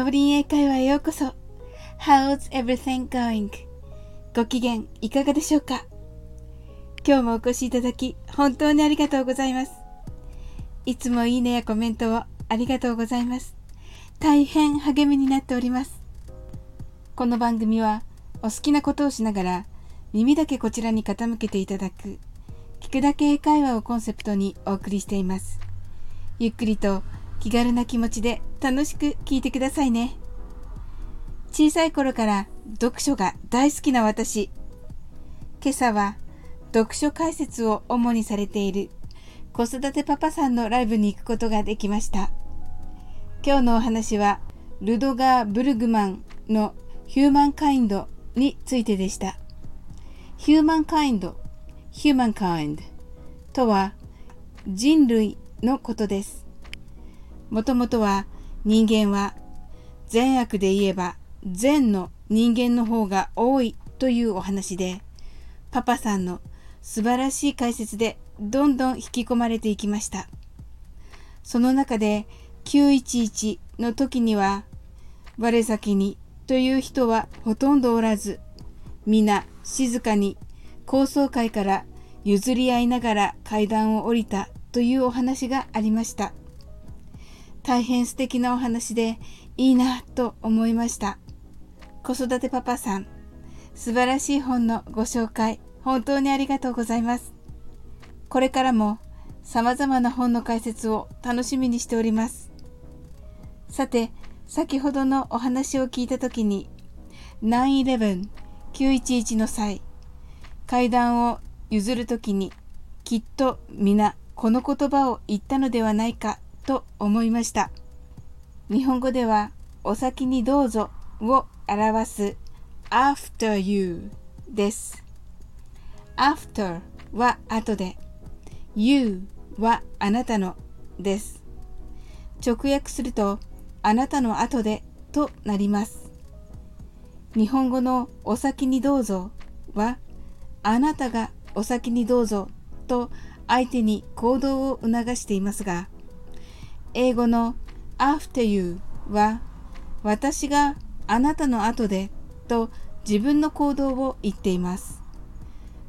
サオリン英会話へようこそ。How's everything going? ご機嫌いかがでしょうか？今日もお越しいただき本当にありがとうございます。いつもいいねやコメントをありがとうございます。大変励みになっております。この番組はお好きなことをしながら耳だけこちらに傾けていただく聞くだけ英会話をコンセプトにお送りしています。ゆっくりと気軽な気持ちで楽しく聞いてくださいね。小さい頃から読書が大好きな私。今朝は読書解説を主にされている子育てパパさんのライブに行くことができました。今日のお話はルドガー・ブルグマンのヒューマンカインドについてでした。ヒューマンカインド、ヒューマンカインドとは人類のことです。もともとは人間は善悪で言えば善の人間の方が多いというお話でパパさんの素晴らしい解説でどんどん引き込まれていきました。その中で911の時には我先にという人はほとんどおらず皆静かに高層階から譲り合いながら階段を降りたというお話がありました。大変素敵なお話でいいなと思いました。子育てパパさん、素晴らしい本のご紹介、本当にありがとうございます。これからも様々な本の解説を楽しみにしております。さて、先ほどのお話を聞いたときに、9-11、911の際、階段を譲るときに、きっと皆この言葉を言ったのではないかと思いました。日本語では、お先にどうぞを表す after you です。after は後で、you はあなたのです。直訳すると、あなたの後でとなります。日本語のお先にどうぞは、あなたがお先にどうぞと相手に行動を促していますが、英語の after you は私があなたの後でと自分の行動を言っています。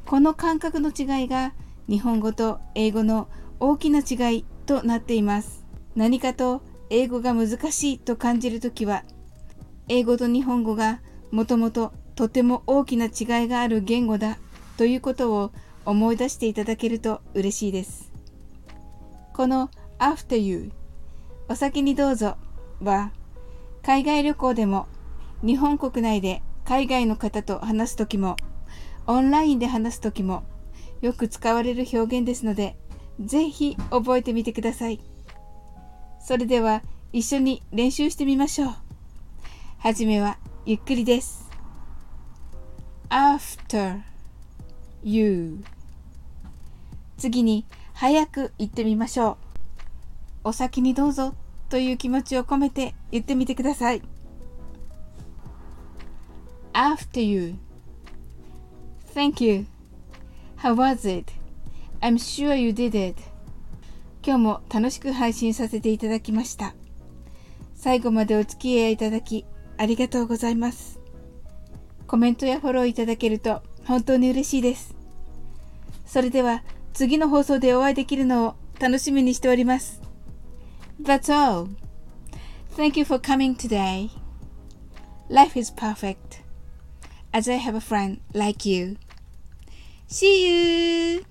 この感覚の違いが日本語と英語の大きな違いとなっています。何かと英語が難しいと感じるときは、英語と日本語がもともととても大きな違いがある言語だということを思い出していただけると嬉しいです。この After You お先にどうぞは海外旅行でも日本国内で海外の方と話すときもオンラインで話すときもよく使われる表現ですのでぜひ覚えてみてください。それでは一緒に練習してみましょう。はじめはゆっくりです。after you 次に早く言ってみましょう。お先にどうぞという気持ちを込めて言ってみてください。After you Thank you How was it? I'm sure you did it 今日も楽しく配信させていただきました。最後までお付き合いいただきありがとうございます。コメントやフォローいただけると本当に嬉しいです。それでは次の放送でお会いできるのを楽しみにしております。That's all. Thank you for coming today. Life is perfect. As I have a friend like you. See you!